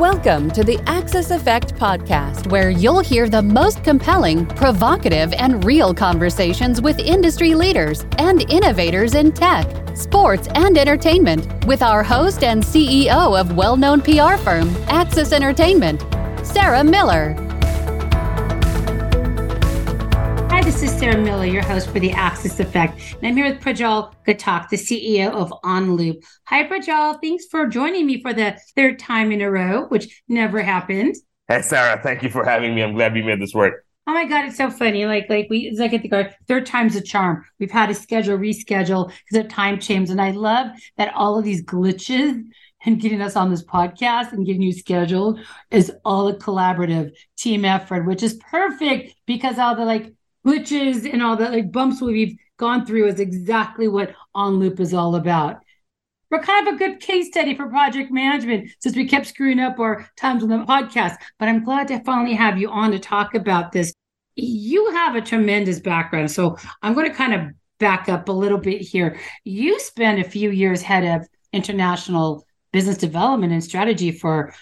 Welcome to the Axis Effect podcast, where you'll hear the most compelling, provocative, and real conversations with industry leaders and innovators in tech, sports, and entertainment with our host and CEO of well known PR firm, Axis Entertainment, Sarah Miller. This is Sarah Miller, your host for the Axis Effect, and I'm here with Projjal Ghatak, the CEO of OnLoop. Hi, Projjal. Thanks for joining me for the third time in a row, which never happened. Hey, Sarah. Thank you for having me. I'm glad we made this work. Oh my god, it's so funny. Like, like we, it's like at the third time's a charm. We've had to schedule, reschedule because of time change, and I love that all of these glitches and getting us on this podcast and getting you scheduled is all a collaborative team effort, which is perfect because all the like glitches and all the like bumps we've gone through is exactly what OnLoop is all about. We're kind of a good case study for project management since we kept screwing up our times on the podcast. But I'm glad to finally have you on to talk about this. You have a tremendous background. So I'm going to kind of back up a little bit here. You spent a few years head of international business development and strategy for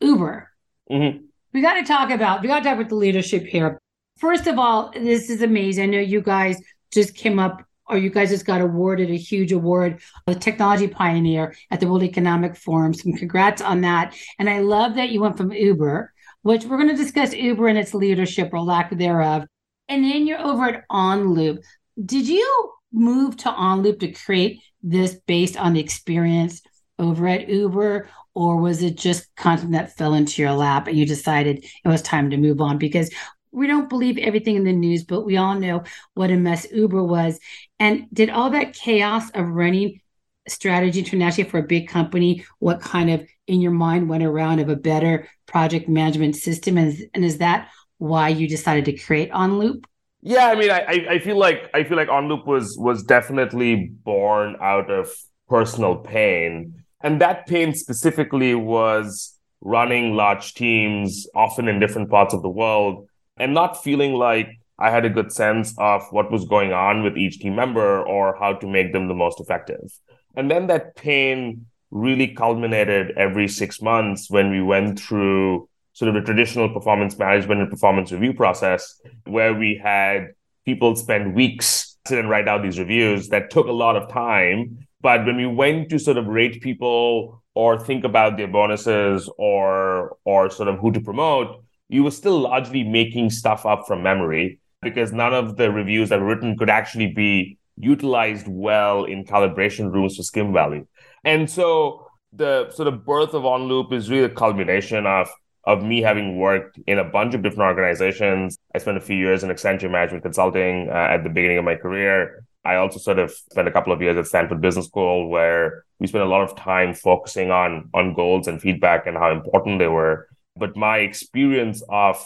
Uber. Mm-hmm. We got to talk about, we got to talk about the leadership here. First of all, this is amazing. I know you guys just came up or you guys just got awarded a huge award, a technology pioneer at the World Economic Forum. So congrats on that. And I love that you went from Uber, which we're going to discuss Uber and its leadership or lack thereof. And then you're over at OnLoop. Did you move to OnLoop to create this based on the experience over at Uber? Or was it just content that fell into your lap and you decided it was time to move on? Because we don't believe everything in the news, but we all know what a mess Uber was. And did all that chaos of running strategy internationally for a big company, what kind of in your mind went around of a better project management system? And, and is that why you decided to create OnLoop? Yeah, I mean, I, I feel like I feel like OnLoop was was definitely born out of personal pain, and that pain specifically was running large teams, often in different parts of the world, and not feeling like I had a good sense of what was going on with each team member or how to make them the most effective. And then that pain really culminated every six months when we went through sort of the traditional performance management and performance review process, where we had people spend weeks sit and write out these reviews that took a lot of time. But when we went to sort of rate people or think about their bonuses or or sort of who to promote, you were still largely making stuff up from memory because none of the reviews that were written could actually be utilized well in calibration rooms for skim value. And so the sort of birth of OnLoop is really a culmination of of me having worked in a bunch of different organizations. I spent a few years in Accenture Management Consulting uh, at the beginning of my career. I also sort of spent a couple of years at Stanford Business School, where we spent a lot of time focusing on on goals and feedback and how important they were but my experience of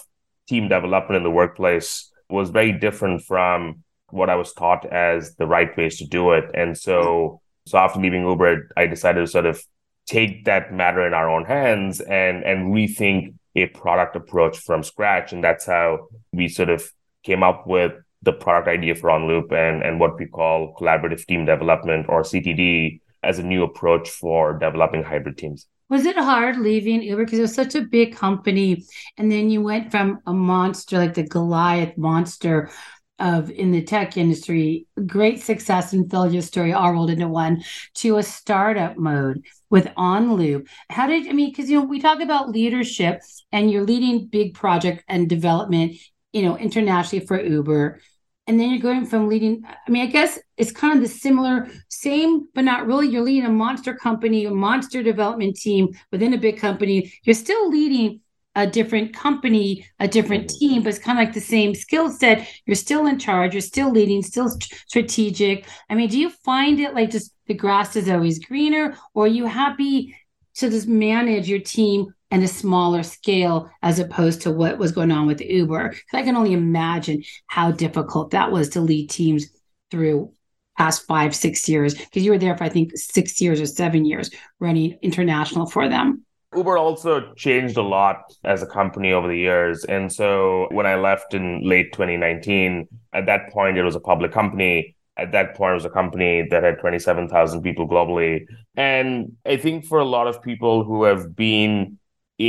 team development in the workplace was very different from what I was taught as the right ways to do it. And so, so after leaving Uber, I decided to sort of take that matter in our own hands and and rethink a product approach from scratch. And that's how we sort of came up with the product idea for OnLoop and and what we call collaborative team development or CTD as a new approach for developing hybrid teams. Was it hard leaving Uber because it was such a big company, and then you went from a monster like the Goliath monster of in the tech industry, great success and failure story all rolled into one, to a startup mode with OnLoop. How did I mean? Because you know we talk about leadership, and you're leading big project and development, you know, internationally for Uber and then you're going from leading i mean i guess it's kind of the similar same but not really. You're leading a monster company a monster development team within a big company. You're still leading a different company a different team but it's kind of like the same skill set. You're still in charge. You're still leading still strategic. I mean do you find it like just the grass is always greener or are you happy to just manage your team and a smaller scale as opposed to what was going on with Uber. I can only imagine how difficult that was to lead teams through past five, six years, because you were there for I think six years or seven years running international for them. Uber also changed a lot as a company over the years. And so when I left in late 2019, at that point, it was a public company. At that point, it was a company that had 27,000 people globally. And I think for a lot of people who have been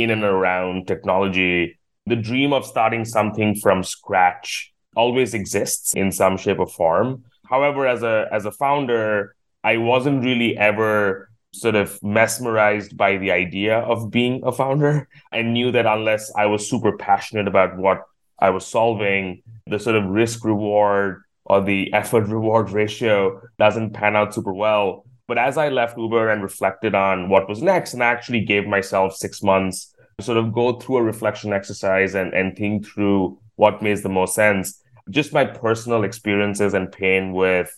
in and around technology, the dream of starting something from scratch always exists in some shape or form. However, as a as a founder, I wasn't really ever sort of mesmerized by the idea of being a founder. I knew that unless I was super passionate about what I was solving, the sort of risk reward or the effort reward ratio doesn't pan out super well. But as I left Uber and reflected on what was next, and I actually gave myself six months to sort of go through a reflection exercise and, and think through what makes the most sense, just my personal experiences and pain with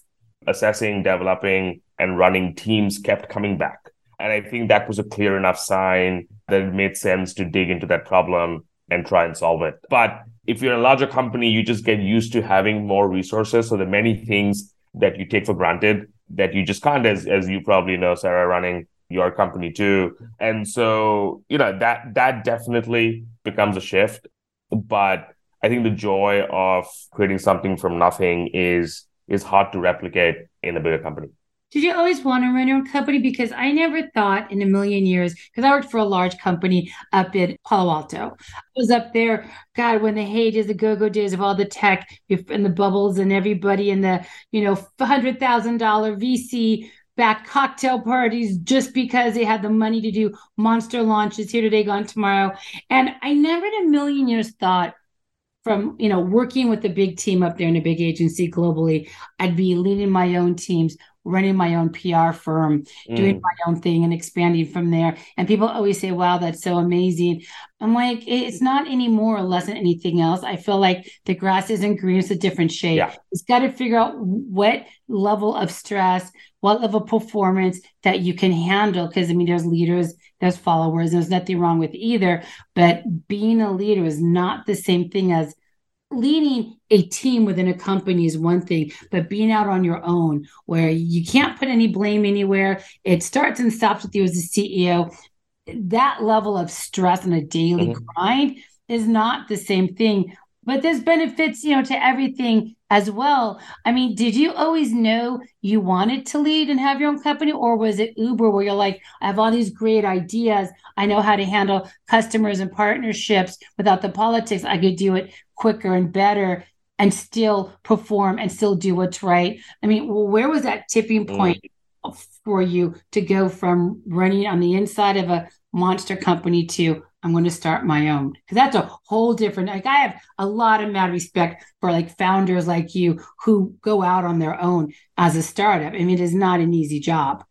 assessing, developing, and running teams kept coming back. And I think that was a clear enough sign that it made sense to dig into that problem and try and solve it. But if you're a larger company, you just get used to having more resources. So the many things that you take for granted that you just can't, as as you probably know, Sarah, running your company too. And so, you know, that that definitely becomes a shift. But I think the joy of creating something from nothing is is hard to replicate in a bigger company. Did you always want to run your own company? Because I never thought in a million years, because I worked for a large company up in Palo Alto. I was up there, God, when the heydays, the go-go days of all the tech and the bubbles and everybody in the, you know, $100,000 VC back cocktail parties just because they had the money to do monster launches here today, gone tomorrow. And I never in a million years thought from you know working with a big team up there in a big agency globally i'd be leading my own teams running my own PR firm, mm. doing my own thing and expanding from there. And people always say, wow, that's so amazing. I'm like, it's not any more or less than anything else. I feel like the grass isn't green, it's a different shade. Yeah. It's got to figure out what level of stress, what level of performance that you can handle. Because I mean, there's leaders, there's followers, there's nothing wrong with either. But being a leader is not the same thing as leading a team within a company is one thing, but being out on your own where you can't put any blame anywhere, it starts and stops with you as a CEO. That level of stress and a daily mm-hmm. grind is not the same thing. But there's benefits, you know, to everything as well. I mean, did you always know you wanted to lead and have your own company, or was it Uber where you're like, I have all these great ideas. I know how to handle customers and partnerships without the politics. I could do it quicker and better and still perform and still do what's right. I mean, where was that tipping mm. point for you to go from running on the inside of a monster company to I'm going to start my own? Because that's a whole different. Like I have a lot of mad respect for like founders like you who go out on their own as a startup. I mean, it is not an easy job.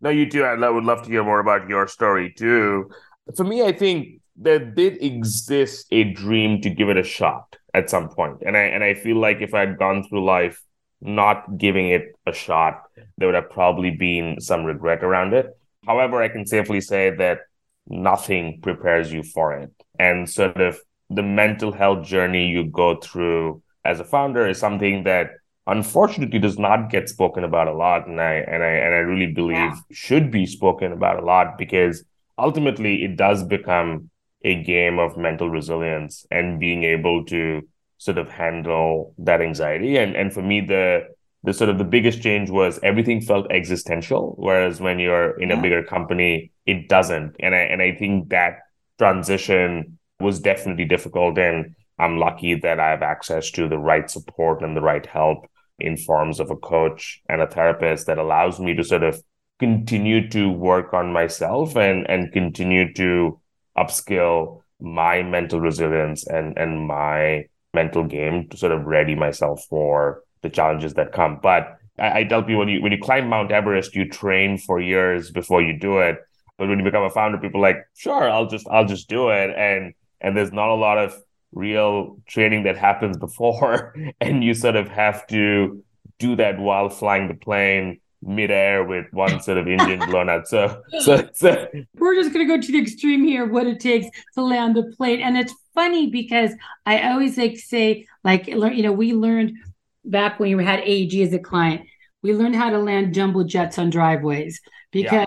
No, you do. I would love to hear more about your story too. For me, I think there did exist a dream to give it a shot at some point. And I and I feel like if I'd gone through life not giving it a shot, there would have probably been some regret around it. However, I can safely say that nothing prepares you for it. And sort of the mental health journey you go through as a founder is something that unfortunately does not get spoken about a lot and I and I and I really believe yeah. should be spoken about a lot because ultimately it does become a game of mental resilience and being able to sort of handle that anxiety. And and for me, the the sort of the biggest change was everything felt existential, whereas when you're in a bigger company, it doesn't. And I and I think that transition was definitely difficult. And I'm lucky that I have access to the right support and the right help in forms of a coach and a therapist that allows me to sort of continue to work on myself and and continue to upskill my mental resilience and and my mental game to sort of ready myself for the challenges that come. But I, I tell people when you when you climb Mount Everest, you train for years before you do it. But when you become a founder, people like, sure, I'll just I'll just do it. And and there's not a lot of real training that happens before. And you sort of have to do that while flying the plane midair with one sort of engine blown out. So, so, so we're just going to go to the extreme here what it takes to land the plane. And it's funny because I always like say, like, you know, we learned back when we had AEG as a client, we learned how to land jumbo jets on driveways because yeah.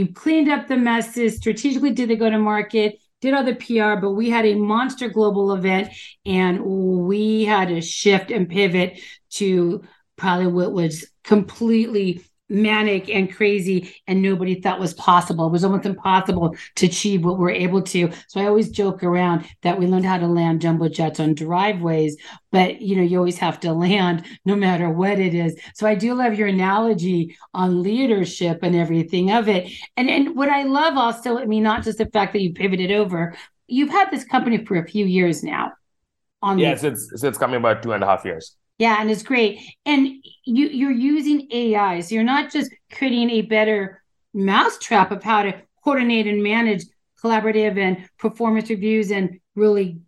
We cleaned up the messes, strategically did they go to market, did all the PR, but we had a monster global event and we had to shift and pivot to probably what was completely manic and crazy and nobody thought was possible. It was almost impossible to achieve what we're able to. So I always joke around that we learned how to land jumbo jets on driveways, but you know, you always have to land no matter what it is. So I do love your analogy on leadership and everything of it. And and what I love also, I mean, not just the fact that you pivoted over, you've had this company for a few years now. On yeah, the- it's it's coming about two and a half years. Yeah, and it's great. And you you're using AI, so you're not just creating a better mousetrap of how to coordinate and manage collaborative and performance reviews and really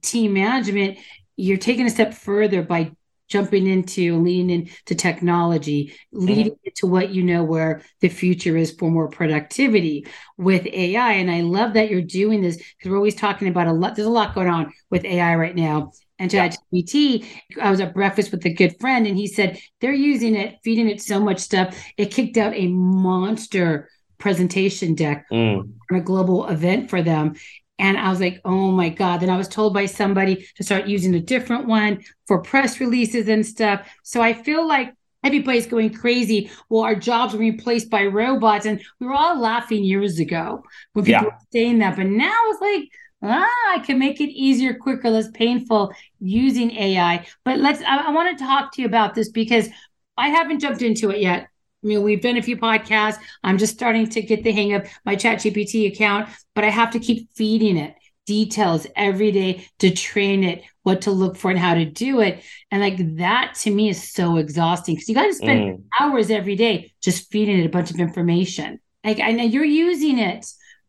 team management. You're taking a step further by jumping into leaning into technology, leading mm-hmm. to what you know where the future is for more productivity with AI. And I love that you're doing this because we're always talking about a lot. There's a lot going on with AI right now and ChatGPT. I was at breakfast with a good friend, and he said they're using it, feeding it so much stuff, it kicked out a monster presentation deck mm. on a global event for them. And I was like, oh my God. Then I was told by somebody to start using a different one for press releases and stuff. So I feel like everybody's going crazy. Well, our jobs were replaced by robots. And we were all laughing years ago when people yeah. were saying that. But now it's like, ah, I can make it easier, quicker, less painful using AI. But let's, I, I want to talk to you about this because I haven't jumped into it yet. I mean, we've done a few podcasts. I'm just starting to get the hang of my ChatGPT account, but I have to keep feeding it details every day to train it what to look for and how to do it. And like that to me is so exhausting because you got to spend mm. hours every day just feeding it a bunch of information. Like I know you're using it,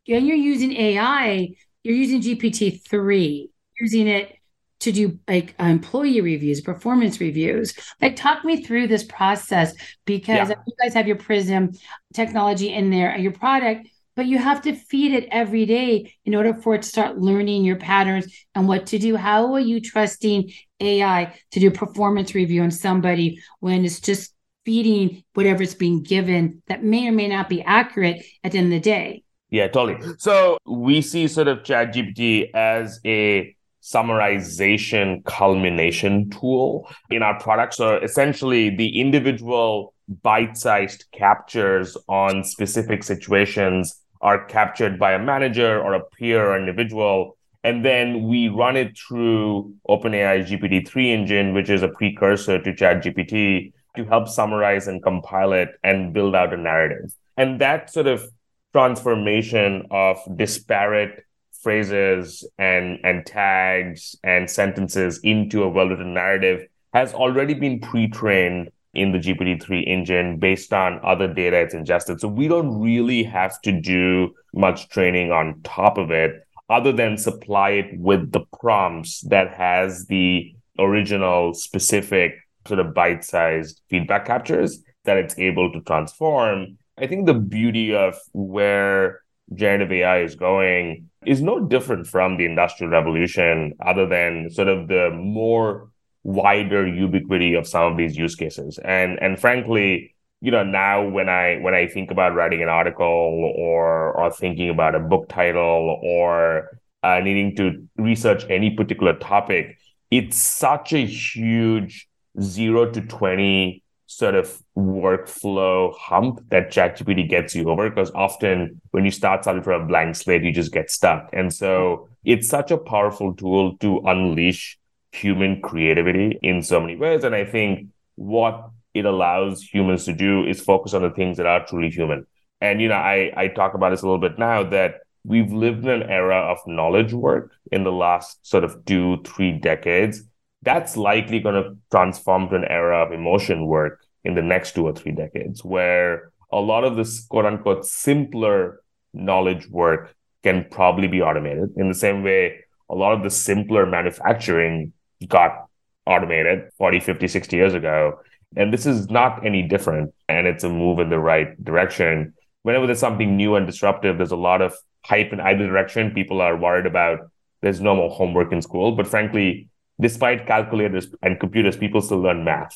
and you're using AI you're using GPT-3, using it to do like uh, employee reviews, performance reviews. Like, talk me through this process because yeah. you guys have your Prism technology in there, uh, your product, but you have to feed it every day in order for it to start learning your patterns and what to do. How are you trusting AI to do performance review on somebody when it's just feeding whatever it's being given that may or may not be accurate at the end of the day? Yeah, totally. So we see sort of ChatGPT as a summarization culmination tool in our product. So essentially, the individual bite sized captures on specific situations are captured by a manager or a peer or individual. And then we run it through OpenAI GPT-3 engine, which is a precursor to ChatGPT, to help summarize and compile it and build out a narrative. And that sort of transformation of disparate phrases and and tags and sentences into a well-written narrative has already been pre-trained in the GPT-3 engine based on other data it's ingested. So we don't really have to do much training on top of it other than supply it with the prompts that has the original specific sort of bite-sized feedback captures that it's able to transform I think the beauty of where generative AI is going is no different from the industrial revolution, other than sort of the more wider ubiquity of some of these use cases. And and frankly, you know, now when I when I think about writing an article or or thinking about a book title or uh, needing to research any particular topic, it's such a huge zero to twenty sort of workflow hump that ChatGPT gets you over because often when you start something from a blank slate, you just get stuck. And so it's such a powerful tool to unleash human creativity in so many ways. And I think what it allows humans to do is focus on the things that are truly human. And you know, I, I talk about this a little bit now that we've lived in an era of knowledge work in the last sort of two, three decades that's likely going to transform to an era of emotion work in the next two or three decades, where a lot of this quote unquote simpler knowledge work can probably be automated in the same way a lot of the simpler manufacturing got automated 40, 50, 60 years ago. And this is not any different. And it's a move in the right direction. Whenever there's something new and disruptive, there's a lot of hype in either direction. People are worried about there's no more homework in school. But frankly, despite calculators and computers, people still learn math.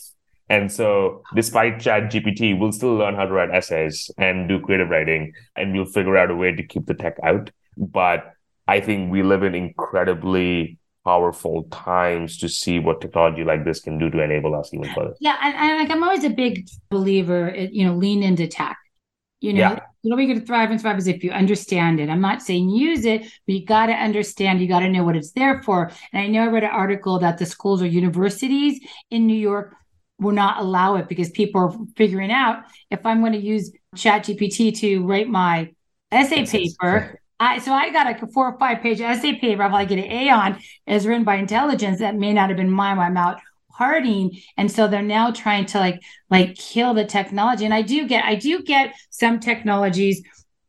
And so, despite Chat GPT, we'll still learn how to write essays and do creative writing, and we'll figure out a way to keep the tech out. But I think we live in incredibly powerful times to see what technology like this can do to enable us even further. Yeah, and, and like I'm always a big believer, in, you know, lean into tech. You know, yeah. The only way you're going to thrive and thrive is if you understand it. I'm not saying use it, but you got to understand. You got to know what it's there for. And I know I read an article that the schools or universities in New York will not allow it because people are figuring out if I'm going to use Chat GPT to write my essay paper. I, so I got a four or five page essay paper. I'll get an A on is written by intelligence that may not have been mine. when I'm out partying, and so they're now trying to like like kill the technology. And I do get I do get some technologies.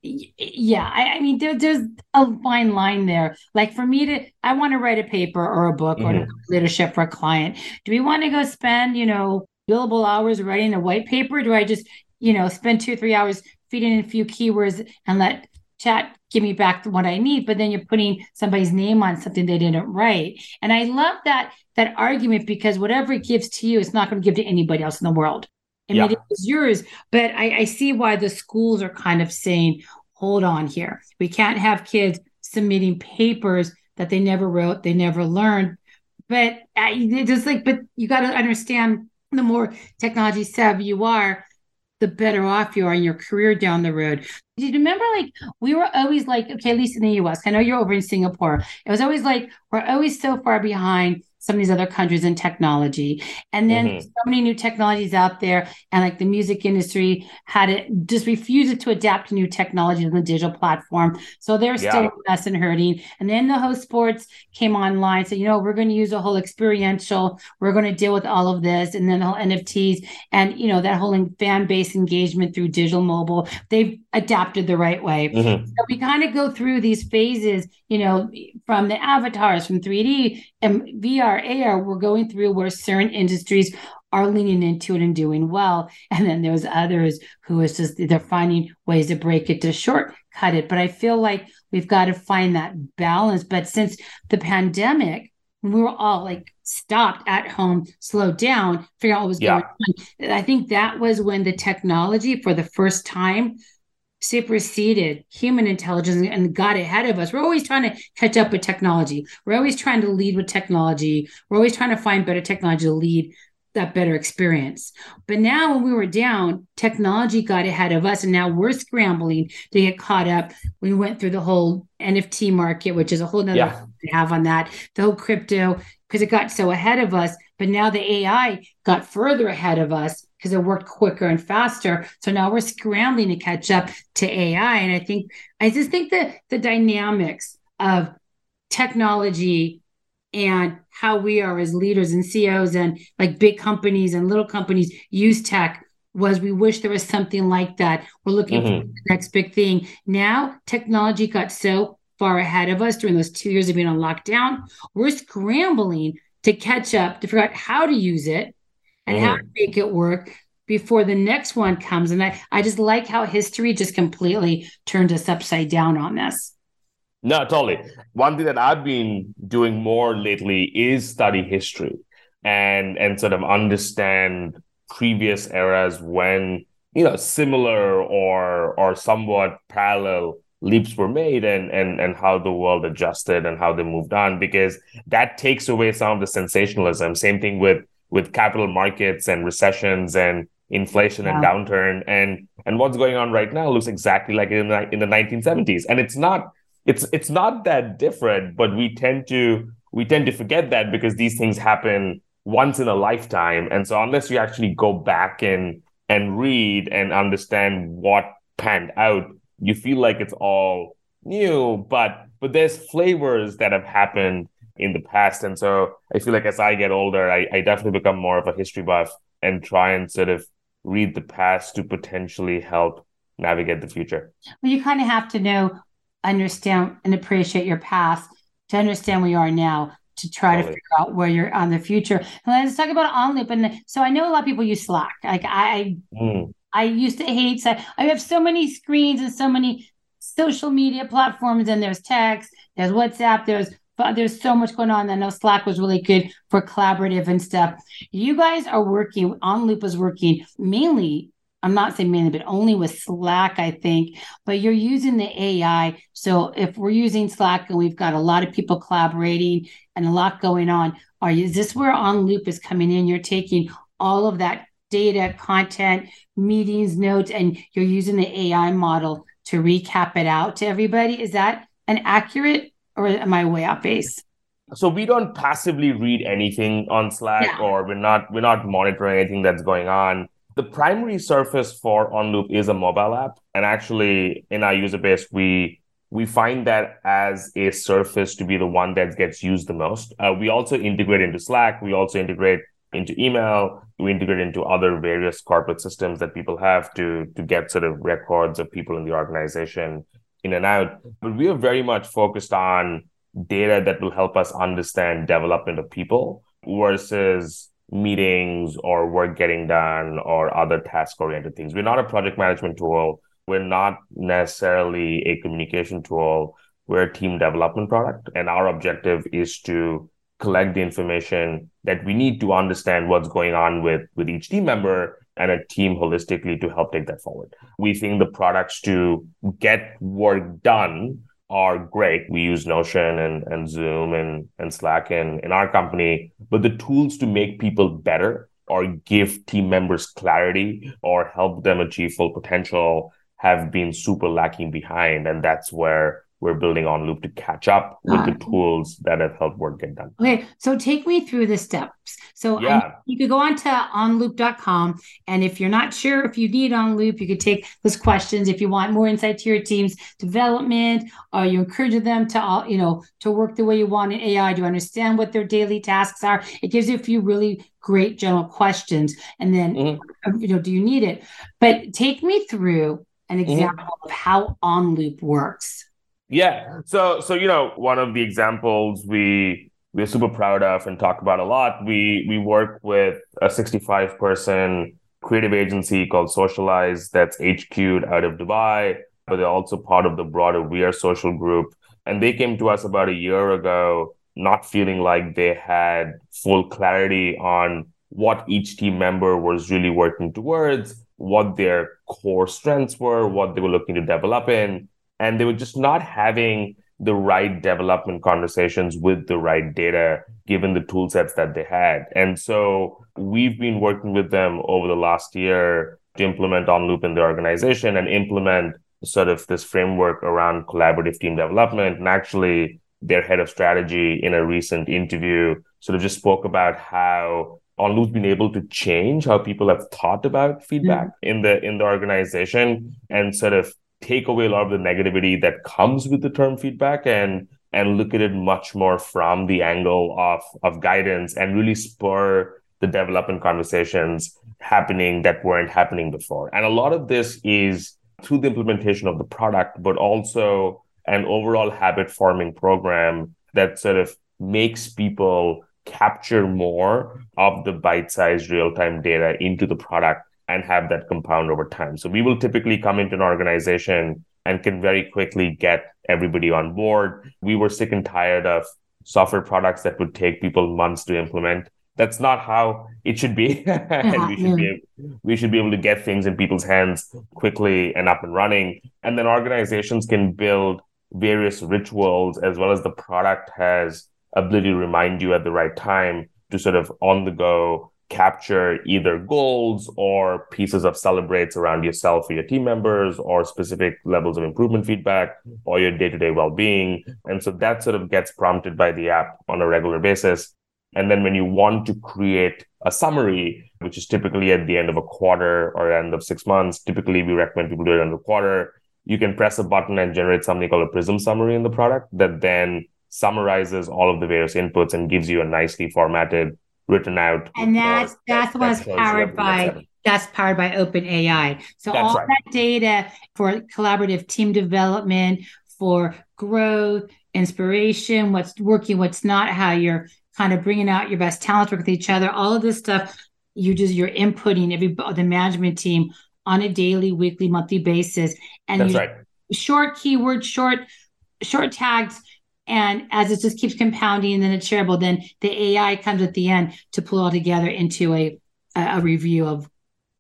Yeah, I, I mean there, there's a fine line there. Like for me to, I want to write a paper or a book mm-hmm. or leadership for a client. Do we want to go spend you know billable hours writing a white paper? Do I just you know spend two three hours feeding in a few keywords and let chat give me back what I need, but then you're putting somebody's name on something they didn't write. And I love that that argument because whatever it gives to you, it's not going to give to anybody else in the world. I yeah. it is yours, but I, I see why the schools are kind of saying, hold on here. We can't have kids submitting papers that they never wrote, they never learned. But I just like, but you got to understand the more technology savvy you are, the better off you are in your career down the road. Do you remember like we were always like, okay, at least in the US, I know you're over in Singapore. It was always like we're always so far behind some of these other countries in technology. And then mm-hmm. so many new technologies out there, and like the music industry had it just refused to adapt to new technologies on the digital platform. So they're yeah. still us and hurting. And then the host sports came online. So, you know, we're going to use a whole experiential, we're going to deal with all of this, and then the whole NFTs and you know, that whole fan base engagement through digital mobile. They've adapted the right way. Mm-hmm. So we kind of go through these phases, you know, from the avatars, from 3D and VR, AR, we're going through where certain industries are leaning into it and doing well. And then there's others who is just they're finding ways to break it to shortcut it. But I feel like we've got to find that balance. But since the pandemic, we were all like stopped at home, slowed down, figure out what was yeah. going on. I think that was when the technology for the first time superseded human intelligence and got ahead of us. We're always trying to catch up with technology. We're always trying to lead with technology. We're always trying to find better technology to lead that better experience. But now when we were down, technology got ahead of us and now we're scrambling to get caught up. We went through the whole NFT market, which is a whole nother yeah. have on that, the whole crypto, because it got so ahead of us. But now the AI got further ahead of us because it worked quicker and faster. So now we're scrambling to catch up to AI. And I think, I just think that the dynamics of technology and how we are as leaders and CEOs and like big companies and little companies use tech was we wish there was something like that. We're looking mm-hmm. for the next big thing. Now technology got so far ahead of us during those two years of being on lockdown. We're scrambling to catch up to figure out how to use it and mm. how to make it work before the next one comes. And I, I just like how history just completely turned us upside down on this. No, totally. One thing that I've been doing more lately is study history and and sort of understand previous eras when you know similar or or somewhat parallel leaps were made and and and how the world adjusted and how they moved on because that takes away some of the sensationalism. Same thing with with capital markets and recessions and inflation yeah. and downturn. And and what's going on right now looks exactly like in the, in the 1970s and it's not it's it's not that different but we tend to we tend to forget that because these things happen once in a lifetime. And so unless you actually go back and and read and understand what panned out you feel like it's all new but but there's flavors that have happened in the past. And so I feel like as I get older, I, I definitely become more of a history buff and try and sort of read the past to potentially help navigate the future. Well, you kind of have to know, understand, and appreciate your past to understand where you are now to try totally. to figure out where you're on the future. And let's talk about OnLoop. And so I know a lot of people use Slack. Like I, mm. I used to hate. I have so many screens and so many social media platforms, and there's text, there's WhatsApp, there's there's so much going on. I know Slack was really good for collaborative and stuff. You guys are working, OnLoop is working mainly I'm not saying mainly, but only with Slack, I think. But you're using the AI. So if we're using Slack and we've got a lot of people collaborating and a lot going on, are you, is this where OnLoop is coming in? You're taking all of that data, content, meetings, notes, and you're using the AI model to recap it out to everybody. Is that an accurate or am I way off base? So we don't passively read anything on Slack yeah. or we're not we're not monitoring anything that's going on. The primary surface for OnLoop is a mobile app. And actually in our user base, we we find that as a surface to be the one that gets used the most. Uh, we also integrate into Slack. We also integrate into email. We integrate into other various corporate systems that people have to to get sort of records of people in the organization in and out. But we are very much focused on data that will help us understand development of people versus meetings or work getting done or other task oriented things. We're not a project management tool. We're not necessarily a communication tool. We're a team development product. And our objective is to collect the information that we need to understand what's going on with, with each team member and a team holistically to help take that forward. We think the products to get work done are great. We use Notion and, and Zoom and, and Slack in, in our company, but the tools to make people better or give team members clarity or help them achieve full potential have been super lacking behind. And that's where we're building OnLoop to catch up with the tools that have helped work get done. Okay, so take me through the steps. So yeah. I, you could go on to onloop.com. And if you're not sure if you need OnLoop, you could take those questions. If you want more insight to your team's development, or you encourage them to all, you know, to work the way you want in AI, to understand what their daily tasks are. It gives you a few really great general questions. And then, mm-hmm. you know, do you need it? But take me through an mm-hmm. example mm-hmm. of how OnLoop works. Yeah. So so you know, one of the examples we we're super proud of and talk about a lot. We we work with a 65 person creative agency called Socialize that's HQ'd out of Dubai, but they're also part of the broader We Are Social group. And they came to us about a year ago, not feeling like they had full clarity on what each team member was really working towards, what their core strengths were, what they were looking to develop in and they were just not having the right development conversations with the right data given the tool sets that they had and so we've been working with them over the last year to implement OnLoop in the organization and implement sort of this framework around collaborative team development and actually their head of strategy in a recent interview sort of just spoke about how OnLoop's been able to change how people have thought about feedback mm-hmm. in the in the organization and sort of take away a lot of the negativity that comes with the term feedback and and look at it much more from the angle of of guidance and really spur the development conversations happening that weren't happening before. And a lot of this is through the implementation of the product, but also an overall habit forming program that sort of makes people capture more of the bite sized real time data into the product and have that compound over time. So we will typically come into an organization and can very quickly get everybody on board. We were sick and tired of software products that would take people months to implement. That's not how it should be. and uh-huh. we should be mm. we should be able to get things in people's hands quickly and up and running. And then organizations can build various rituals as well as the product has ability to remind you at the right time to sort of on the go capture either goals or pieces of celebrates around yourself or your team members or specific levels of improvement feedback or your day-to-day well-being. And so that sort of gets prompted by the app on a regular basis. And then when you want to create a summary which is typically at the end of a quarter or end of six months typically we recommend people do it in the quarter you can press a button and generate something called a prism summary in the product that then summarizes all of the various inputs and gives you a nicely formatted written out. And that's that's what's powered by that's powered by OpenAI. So that's all right. that data for collaborative team development, for growth, inspiration, what's working, what's not, how you're kind of bringing out your best talents, work with each other, all of this stuff. You just you're inputting every the management team on a daily, weekly, monthly basis, and that's right. Short keywords, short short tags and as it just keeps compounding and then it's shareable, then the AI comes at the end to pull all together into a a review of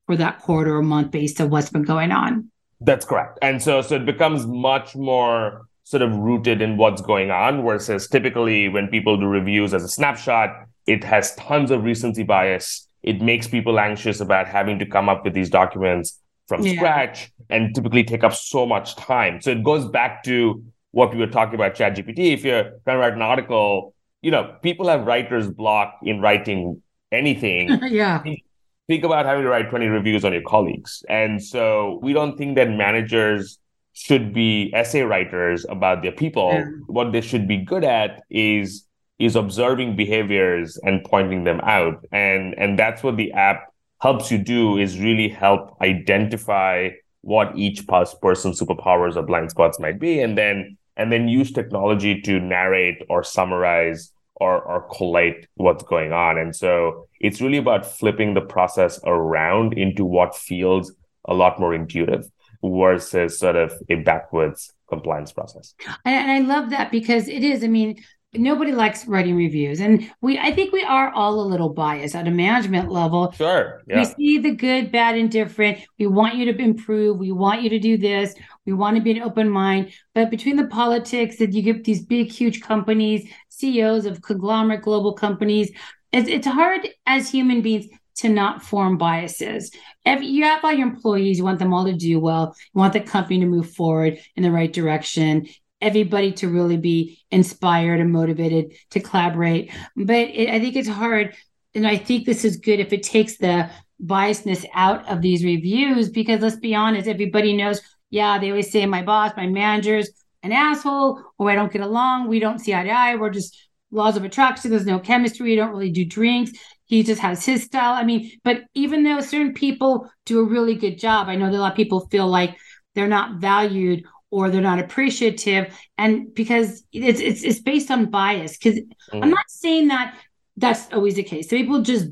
for that quarter or month based on what's been going on. That's correct. And so so it becomes much more sort of rooted in what's going on versus typically when people do reviews as a snapshot, it has tons of recency bias. It makes people anxious about having to come up with these documents from yeah. scratch and typically take up so much time. So it goes back to what we were talking about ChatGPT. If you're trying to write an article, you know, people have writer's block in writing anything. yeah. Think about having to write 20 reviews on your colleagues. And so we don't think that managers should be essay writers about their people. Yeah. What they should be good at is is observing behaviors and pointing them out. And and that's what the app helps you do is really help identify what each person's superpowers or blind spots might be and then and then use technology to narrate or summarize or, or collate what's going on. And so it's really about flipping the process around into what feels a lot more intuitive versus sort of a backwards compliance process. And I love that because it is, I mean, nobody likes writing reviews and we i think we are all a little biased at a management level sure yeah. we see the good bad and different we want you to improve we want you to do this we want to be an open mind but between the politics that you get these big huge companies ceos of conglomerate global companies it's, it's hard as human beings to not form biases. If you have all your employees, you want them all to do well. You want the company to move forward in the right direction everybody to really be inspired and motivated to collaborate. But it, I think it's hard. And I think this is good if it takes the biasness out of these reviews, because let's be honest, everybody knows, yeah, they always say my boss, my manager's an asshole, or I don't get along. We don't see eye to eye. We're just laws of attraction. There's no chemistry. We don't really do drinks. He just has his style. I mean, but even though certain people do a really good job, I know that a lot of people feel like they're not valued or they're not appreciative. And because it's it's, it's based on bias because mm. i'm not saying that that's always the case. People just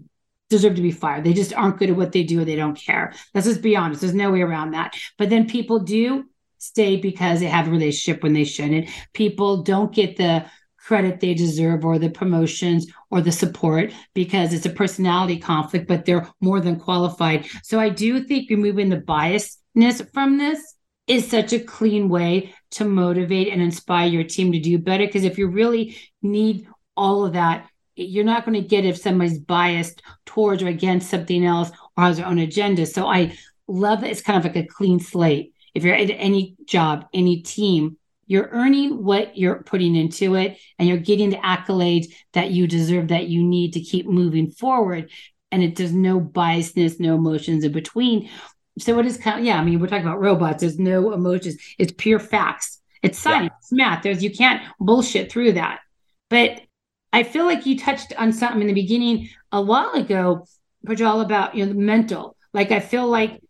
deserve to be fired. They just aren't good at what they do or they don't care. Let's just be honest. There's no way around that. But then people do stay because they have a relationship when they shouldn't. People don't get the credit they deserve or the promotions or the support because it's a personality conflict but they're more than qualified. So i do think removing the biasness from this is such a clean way to motivate and inspire your team to do better. Because if you really need all of that, you're not going to get if somebody's biased towards or against something else or has their own agenda. So I love that it's kind of like a clean slate. If you're at any job, any team, you're earning what you're putting into it and you're getting the accolades that you deserve that you need to keep moving forward and it does no biasness no emotions in between so it is kind of, yeah, I mean, we're talking about robots. There's no emotions. It's pure facts. It's science, yeah. it's math. There's you can't bullshit through that. But I feel like you touched on something in the beginning a while ago, which all about you know the mental. Like I feel like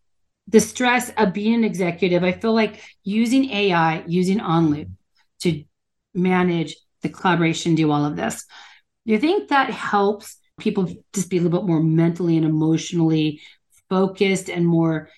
the stress of being an executive. I feel like using AI, using OnLoop to manage the collaboration, do all of this. Do you think that helps people just be a little bit more mentally and emotionally focused and more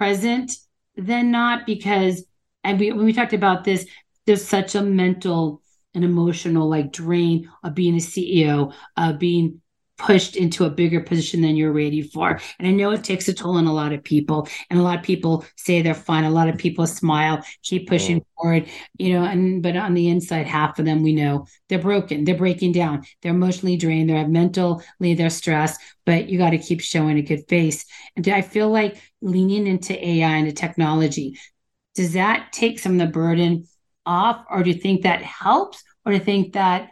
present than not because and we, when we talked about this there's such a mental and emotional like drain of being a ceo of being pushed into a bigger position than you're ready for. And I know it takes a toll on a lot of people. And a lot of people say they're fine. A lot of people smile, keep pushing mm. forward, you know, and but on the inside, half of them we know they're broken, they're breaking down, they're emotionally drained, they're mentally, they're stressed, but you got to keep showing a good face. And I feel like leaning into AI and the technology, does that take some of the burden off? Or do you think that helps? Or do you think that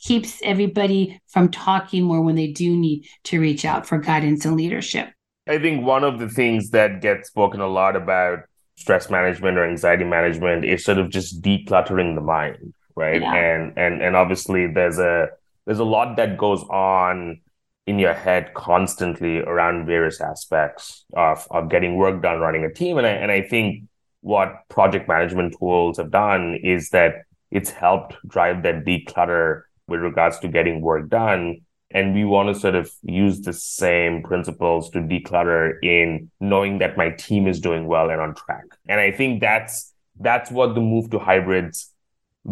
keeps everybody from talking more when they do need to reach out for guidance and leadership. I think one of the things that gets spoken a lot about stress management or anxiety management is sort of just decluttering the mind, right? Yeah. And and and obviously there's a there's a lot that goes on in your head constantly around various aspects of, of getting work done, running a team. And I and I think what project management tools have done is that it's helped drive that declutter with regards to getting work done. And we want to sort of use the same principles to declutter in knowing that my team is doing well and on track. And I think that's that's what the move to hybrids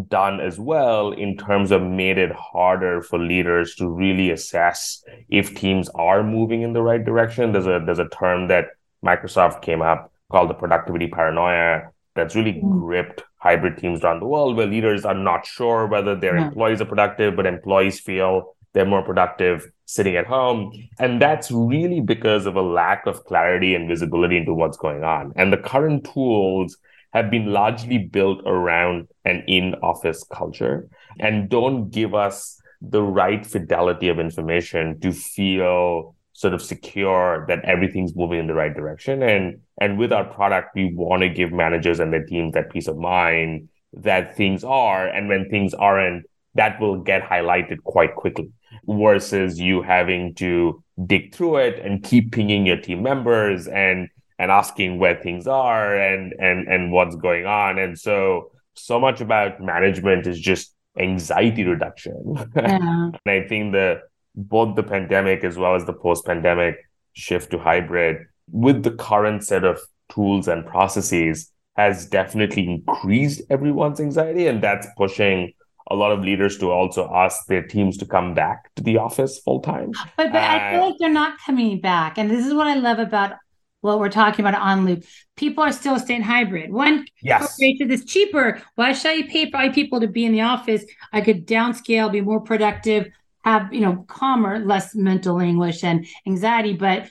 done as well in terms of made it harder for leaders to really assess if teams are moving in the right direction. There's a there's a term that Microsoft came up called the productivity paranoia that's really mm. gripped hybrid teams around the world where leaders are not sure whether their yeah. employees are productive, but employees feel they're more productive sitting at home. And that's really because of a lack of clarity and visibility into what's going on. And the current tools have been largely built around an in office culture and don't give us the right fidelity of information to feel sort of secure that everything's moving in the right direction. And and with our product, we want to give managers and their teams that peace of mind that things are, and when things aren't, that will get highlighted quite quickly. Versus you having to dig through it and keep pinging your team members and and asking where things are and and and what's going on. And so so much about management is just anxiety reduction. Yeah. and I think the both the pandemic as well as the post-pandemic shift to hybrid with the current set of tools and processes has definitely increased everyone's anxiety and that's pushing a lot of leaders to also ask their teams to come back to the office full time. But, but uh, I feel like they're not coming back. And this is what I love about what we're talking about OnLoop. People are still staying hybrid. One yes. corporation is cheaper. Why should I pay for people to be in the office? I could downscale, be more productive, have you know calmer less mental anguish and anxiety but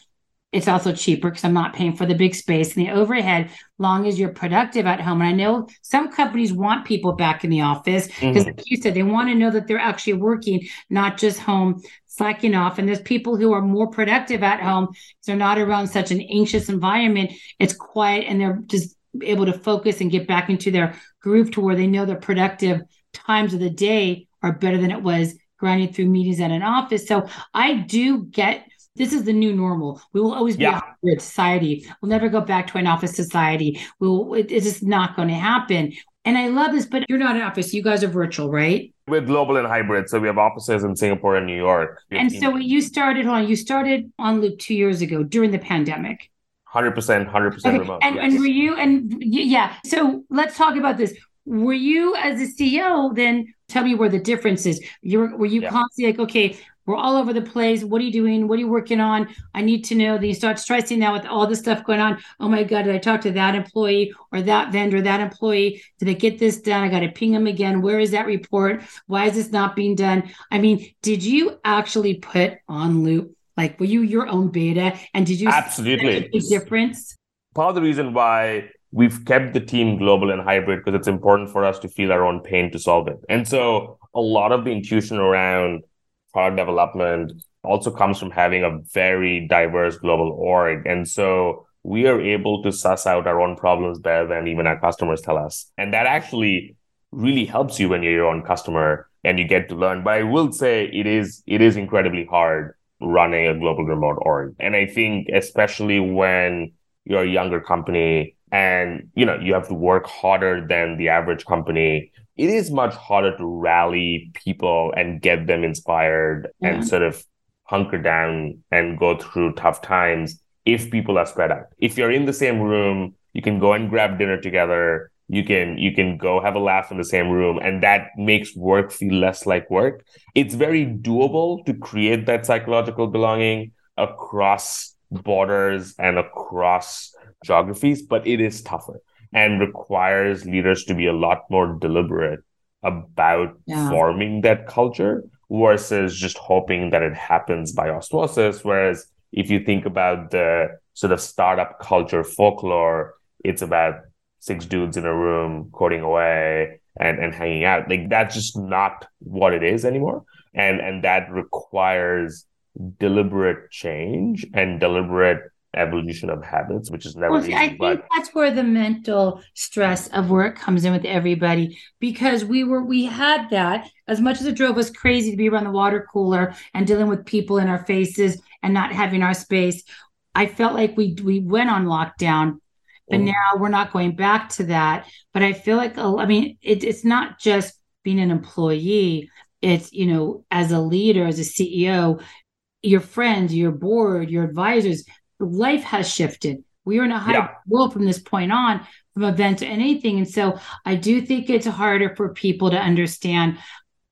it's also cheaper because i'm not paying for the big space and the overhead long as you're productive at home. And i know some companies want people back in the office because mm-hmm. like you said they want to know that they're actually working not just home slacking off. And there's people who are more productive at home they're not around such an anxious environment. It's quiet and they're just able to focus and get back into their groove to where they know their productive times of the day are better than it was grinding through meetings at an office. So I do get this is the new normal. We will always be yeah. a hybrid society. We'll never go back to an office society. We'll, it, it's just not going to happen. And I love this, but you're not in office. You guys are virtual, right? We're global and hybrid. So we have offices in Singapore and New York. And so you started on, you started OnLoop two years ago during the pandemic. 100%, 100% okay. remote. And, yes. and were you, and yeah. So let's talk about this. Were you as a CEO then tell me where the difference is. You were, were you yeah. constantly like, okay, we're all over the place. What are you doing? What are you working on? I need to know. Then you start stressing now with all this stuff going on. Oh my God, did I talk to that employee or that vendor, that employee? Did I get this done? I got to ping them again. Where is that report? Why is this not being done? I mean, did you actually put OnLoop? Like, were you your own beta? And did you absolutely difference? Part of the reason why we've kept the team global and hybrid because it's important for us to feel our own pain to solve it. And so a lot of the intuition around product development also comes from having a very diverse global org. And so we are able to suss out our own problems better than even our customers tell us. And that actually really helps you when you're your own customer and you get to learn. But I will say it is it is incredibly hard running a global remote org. And I think especially when you're a younger company and you know you have to work harder than the average company. It is much harder to rally people and get them inspired yeah. and sort of hunker down and go through tough times if people are spread out. If you're in the same room you can go and grab dinner together. You can you can go have a laugh in the same room and that makes work feel less like work. It's very doable to create that psychological belonging across borders and across geographies, but it is tougher and requires leaders to be a lot more deliberate about yeah. forming that culture versus just hoping that it happens by osmosis. Whereas if you think about the sort of startup culture folklore, it's about six dudes in a room coding away and, and hanging out. Like that's just not what it is anymore. And and that requires deliberate change and deliberate evolution of habits, which is never well, easy. I think but... that's where the mental stress of work comes in with everybody because we were we had that as much as it drove us crazy to be around the water cooler and dealing with people in our faces and not having our space. I felt like we we went on lockdown, but mm. now we're not going back to that. But I feel like I mean it, it's not just being an employee. It's you know as a leader, as a CEO, your friends, your board, your advisors, life has shifted. We are in a high yeah. world from this point on, from event to anything. And so I do think it's harder for people to understand.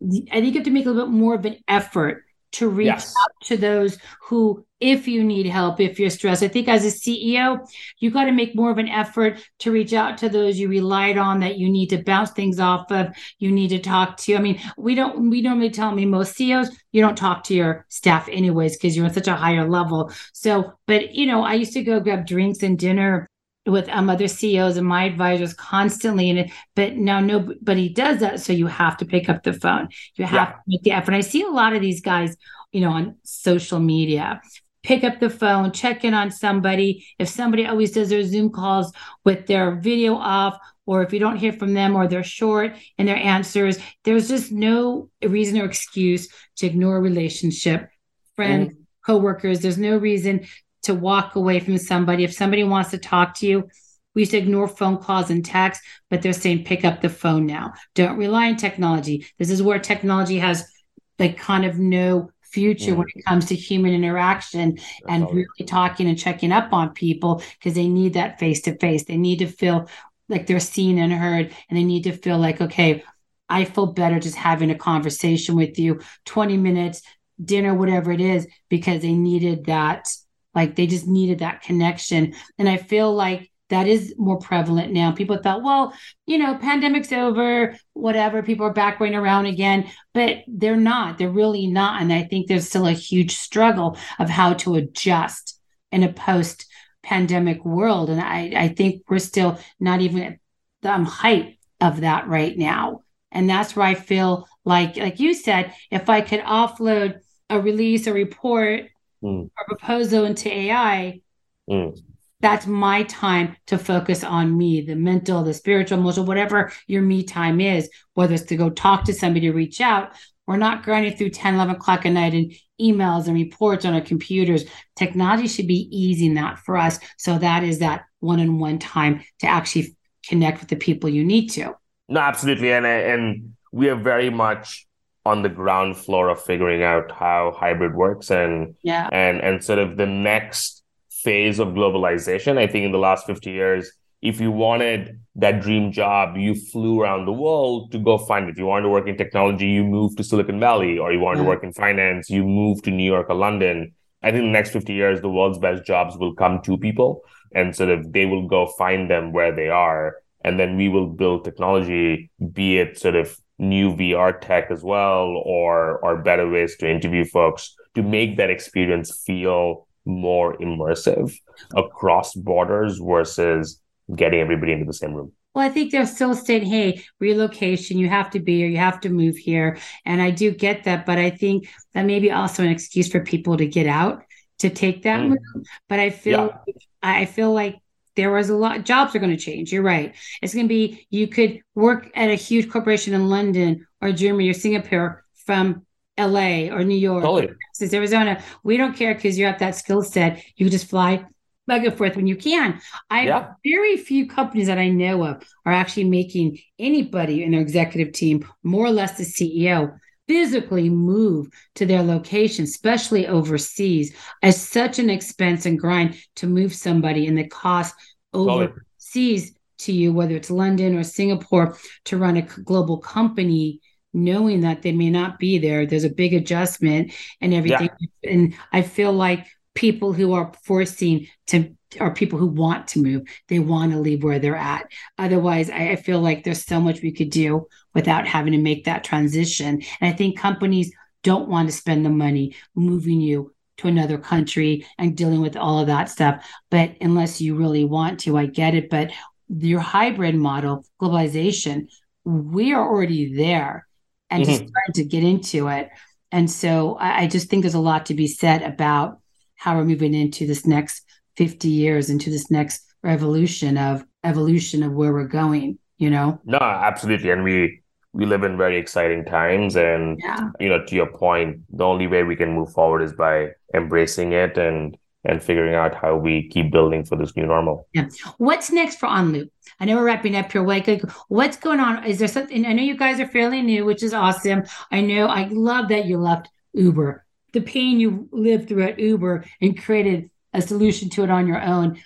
I think you have to make a little bit more of an effort to reach yes. out to those who if you need help, if you're stressed. I think as a CEO, you got to make more of an effort to reach out to those you relied on that you need to bounce things off of, you need to talk to. I mean, we don't, we normally tell me most CEOs, you don't talk to your staff anyways, because you're on such a higher level. So, but you know, I used to go grab drinks and dinner with um, other CEOs and my advisors constantly. And but now nobody does that. So you have to pick up the phone. You have yeah. to make the effort. I see a lot of these guys, you know, on social media pick up the phone, check in on somebody. If somebody always does their Zoom calls with their video off, or if you don't hear from them or they're short in their answers, there's just no reason or excuse to ignore a relationship, friends, mm. coworkers. There's no reason to walk away from somebody. If somebody wants to talk to you, we used to ignore phone calls and texts, but they're saying pick up the phone now. Don't rely on technology. This is where technology has like kind of no future mm. when it comes to human interaction That's and really talking and checking up on people because they need that face to face. They need to feel like they're seen and heard, and they need to feel like, okay, I feel better just having a conversation with you, 20 minutes, dinner, whatever it is, because they needed that, like they just needed that connection. And I feel like that is more prevalent now. People thought, well, you know, pandemic's over, whatever, people are back running around again, but they're not. They're really not. And I think there's still a huge struggle of how to adjust in a post pandemic world. And I, I think we're still not even at the um, height of that right now. And that's where I feel like, like you said, if I could offload a release, a report, mm. or proposal into AI, mm that's my time to focus on me, the mental, the spiritual, emotional, whatever your me time is, whether it's to go talk to somebody, reach out. We're not grinding through 10, 11 o'clock at night and emails and reports on our computers. Technology should be easing that for us. So that is that one on one time to actually connect with the people you need to. No, absolutely. And, and we are very much on the ground floor of figuring out how hybrid works and yeah and and sort of the next phase of globalization. I think in the last 50 years, if you wanted that dream job, you flew around the world to go find it. If you wanted to work in technology, you moved to Silicon Valley, or you wanted to mm-hmm. work in finance, you moved to New York or London. I think the next 50 years, the world's best jobs will come to people and sort of they will go find them where they are. And then we will build technology, be it sort of new VR tech as well, or or better ways to interview folks to make that experience feel more immersive across borders versus getting everybody into the same room. Well, I think they're still saying, hey, relocation, you have to be here, you have to move here. And I do get that. But I think that may be also an excuse for people to get out to take that mm. move. But I feel yeah. I feel like there was a lot jobs are going to change. You're right. It's going to be you could work at a huge corporation in London or Germany or Singapore from LA or New York, totally. Texas, Arizona. We don't care because you have that skill set. You just fly back and forth when you can. I yeah. very few companies that I know of are actually making anybody in their executive team, more or less the CEO, physically move to their location, especially overseas, as such an expense and grind to move somebody and the cost overseas to you, whether it's London or Singapore, to run a global company knowing that they may not be there. There's a big adjustment and everything. Yeah. And I feel like people who are forcing to are people who want to move. They want to leave where they're at. Otherwise, I, I feel like there's so much we could do without having to make that transition. And I think companies don't want to spend the money moving you to another country and dealing with all of that stuff. But unless you really want to, I get it. But your hybrid model, globalization, we are already there and mm-hmm. just starting to get into it. And so I, I just think there's a lot to be said about how we're moving into this next 50 years, into this next revolution of evolution of where we're going, you know? No, absolutely. And we we live in very exciting times and yeah. you know to your point the only way we can move forward is by embracing it and and figuring out how we keep building for this new normal. Yeah. What's next for OnLoop? I know we're wrapping up here. Like, what's going on? Is there something? I know you guys are fairly new, which is awesome. I know. I love that you left Uber. The pain you lived through at Uber and created a solution to it on your own.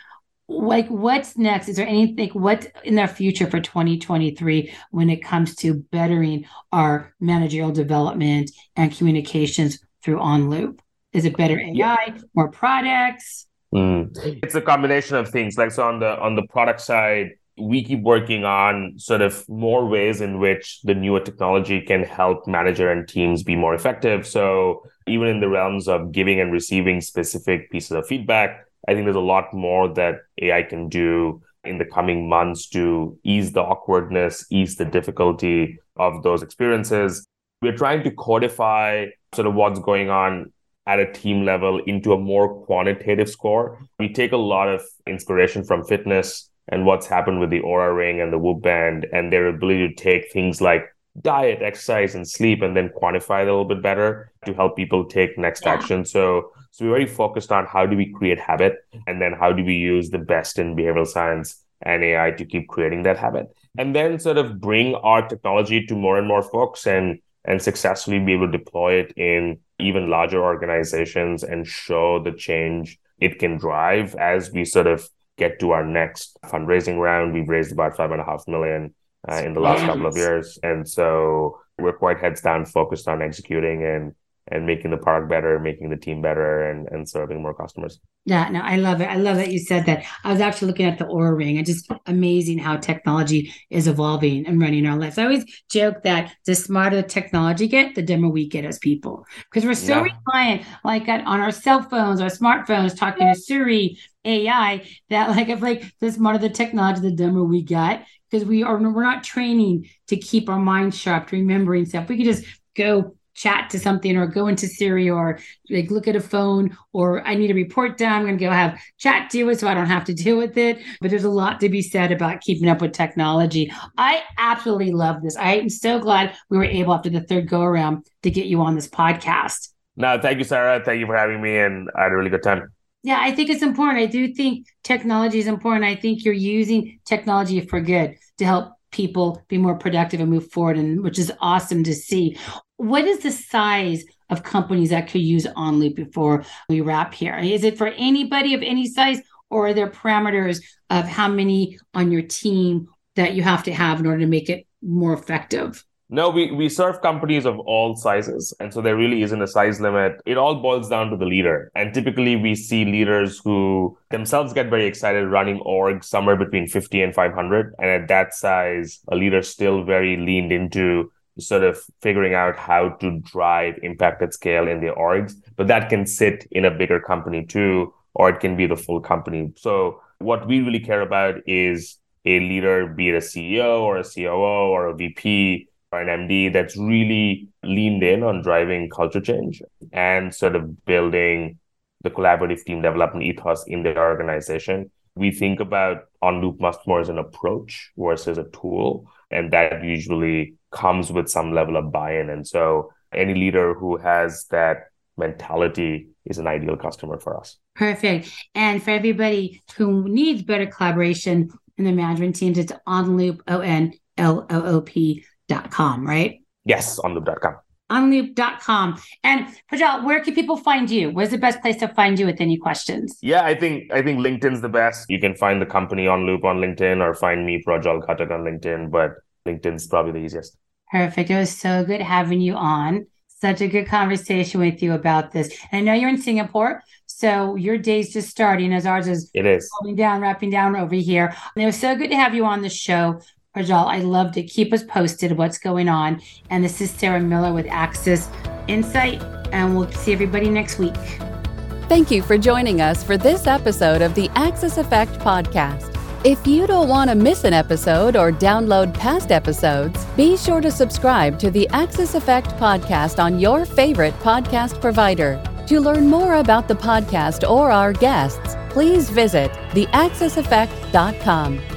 Like, what's next? Is there anything? What in the future for 2023 when it comes to bettering our managerial development and communications through OnLoop? Is it better AI, yeah. more products? Mm. It's a combination of things. Like so on the on the product side, we keep working on sort of more ways in which the newer technology can help manager and teams be more effective. So even in the realms of giving and receiving specific pieces of feedback, I think there's a lot more that AI can do in the coming months to ease the awkwardness, ease the difficulty of those experiences. We're trying to codify sort of what's going on at a team level into a more quantitative score. We take a lot of inspiration from fitness and what's happened with the Oura Ring and the Whoop Band and their ability to take things like diet, exercise, and sleep and then quantify it a little bit better to help people take next yeah. action. So, so we're very focused on how do we create habit and then how do we use the best in behavioral science and AI to keep creating that habit. And then sort of bring our technology to more and more folks and and successfully be able to deploy it in even larger organizations and show the change it can drive as we sort of get to our next fundraising round. We've raised about five and a half million uh, in the last couple of years, and so we're quite heads down, focused on executing and and making the product better, making the team better, and and serving more customers. Yeah, no, I love it. I love that you said that. I was actually looking at the Oura Ring, and just amazing how technology is evolving and running our lives. I always joke that the smarter the technology get, the dumber we get as people, because we're so yeah. reliant, like on our cell phones, our smartphones, talking to Siri, AI, that like if like the smarter the technology, the dumber we get because we are we're not training to keep our mind sharp, to remembering stuff. We could just go chat to something or go into Siri or like look at a phone or I need a report done. I'm going to go have chat do it so I don't have to deal with it. But there's a lot to be said about keeping up with technology. I absolutely love this. I am so glad we were able after the third go around to get you on this podcast. No, thank you, Sarah. Thank you for having me and I had a really good time. Yeah, I think it's important. I do think technology is important. I think you're using technology for good to help people be more productive and move forward and which is awesome to see what is the size of companies that could use OnLoop before we wrap here? Is it for anybody of any size, or are there parameters of how many on your team that you have to have in order to make it more effective? No, we, we serve companies of all sizes. And so there really isn't a size limit. It all boils down to the leader. And typically we see leaders who themselves get very excited running orgs somewhere between 50 and 500. And at that size, a leader still very leaned into sort of figuring out how to drive impact at scale in the orgs, but that can sit in a bigger company too, or it can be the full company. So what we really care about is a leader, be it a CEO or a COO or a VP an MD that's really leaned in on driving culture change and sort of building the collaborative team development ethos in their organization. We think about OnLoop much more as an approach versus a tool. And that usually comes with some level of buy-in. And so any leader who has that mentality is an ideal customer for us. Perfect. And for everybody who needs better collaboration in the management teams, it's OnLoop, O-N-L-O-O-P dot com, right? Yes, onloop.com. Onloop.com. And Projjal, where can people find you? Where's the best place to find you with any questions? Yeah, I think I think LinkedIn's the best. You can find the company OnLoop on LinkedIn or find me, Projjal Ghatak on LinkedIn. But LinkedIn's probably the easiest. Perfect. It was so good having you on. Such a good conversation with you about this. And I know you're in Singapore, so your day's just starting as ours is it is holding down, wrapping down over here. And it was so good to have you on the show. Projjal, I love to Keep us posted what's going on. And this is Sarah Miller with Axis Insight, and we'll see everybody next week. Thank you for joining us for this episode of the Axis Effect Podcast. If you don't want to miss an episode or download past episodes, be sure to subscribe to the Axis Effect podcast on your favorite podcast provider. To learn more about the podcast or our guests, please visit theaxiseffect.com.